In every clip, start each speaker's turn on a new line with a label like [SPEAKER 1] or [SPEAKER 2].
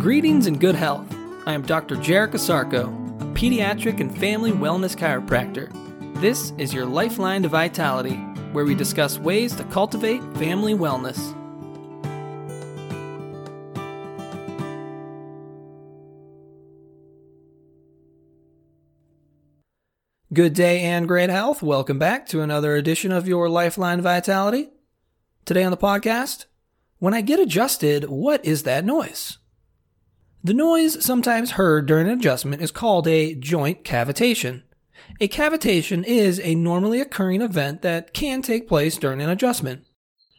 [SPEAKER 1] Greetings and good health. I am Dr. Jarek Asarko, a pediatric and family wellness chiropractor. This is your Lifeline to Vitality, where we discuss ways to cultivate family wellness. Good day and great health. Welcome back to another edition of your Lifeline Vitality. Today on the podcast, when I get adjusted, what is that noise? The noise sometimes heard during an adjustment is called a joint cavitation. A cavitation is a normally occurring event that can take place during an adjustment.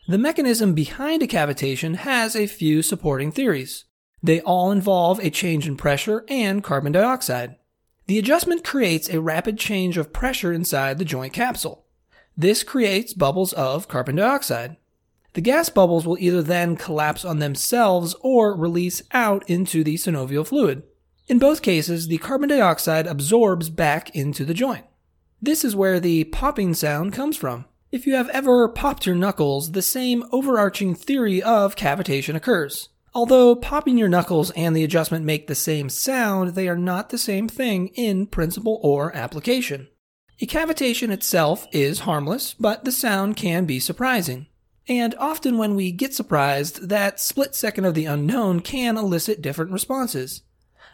[SPEAKER 1] The mechanism behind a cavitation has a few supporting theories. They all involve a change in pressure and carbon dioxide. The adjustment creates a rapid change of pressure inside the joint capsule. This creates bubbles of carbon dioxide. The gas bubbles will either then collapse on themselves or release out into the synovial fluid. In both cases, the carbon dioxide absorbs back into the joint. This is where the popping sound comes from. If you have ever popped your knuckles, the same overarching theory of cavitation occurs. Although popping your knuckles and the adjustment make the same sound, they are not the same thing in principle or application. A cavitation itself is harmless, but the sound can be surprising. And often when we get surprised, that split second of the unknown can elicit different responses.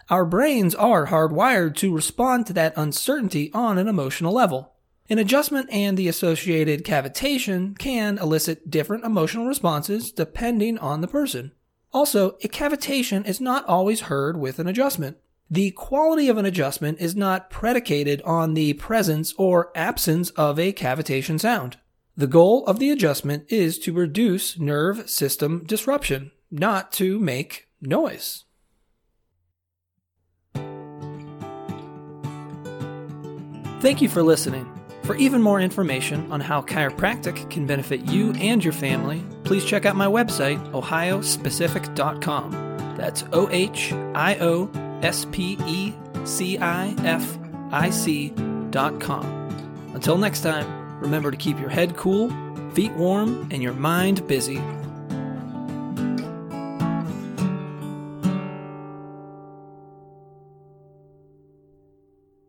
[SPEAKER 1] Our brains are hardwired to respond to that uncertainty on an emotional level. An adjustment and the associated cavitation can elicit different emotional responses depending on the person. Also, a cavitation is not always heard with an adjustment. The quality of an adjustment is not predicated on the presence or absence of a cavitation sound. The goal of the adjustment is to reduce nerve system disruption, not to make noise. Thank you for listening. For even more information on how chiropractic can benefit you and your family, please check out my website, ohiospecific.com. That's O H I O S P E C I F I C.com. Until next time, Remember to keep your head cool, feet warm, and your mind busy.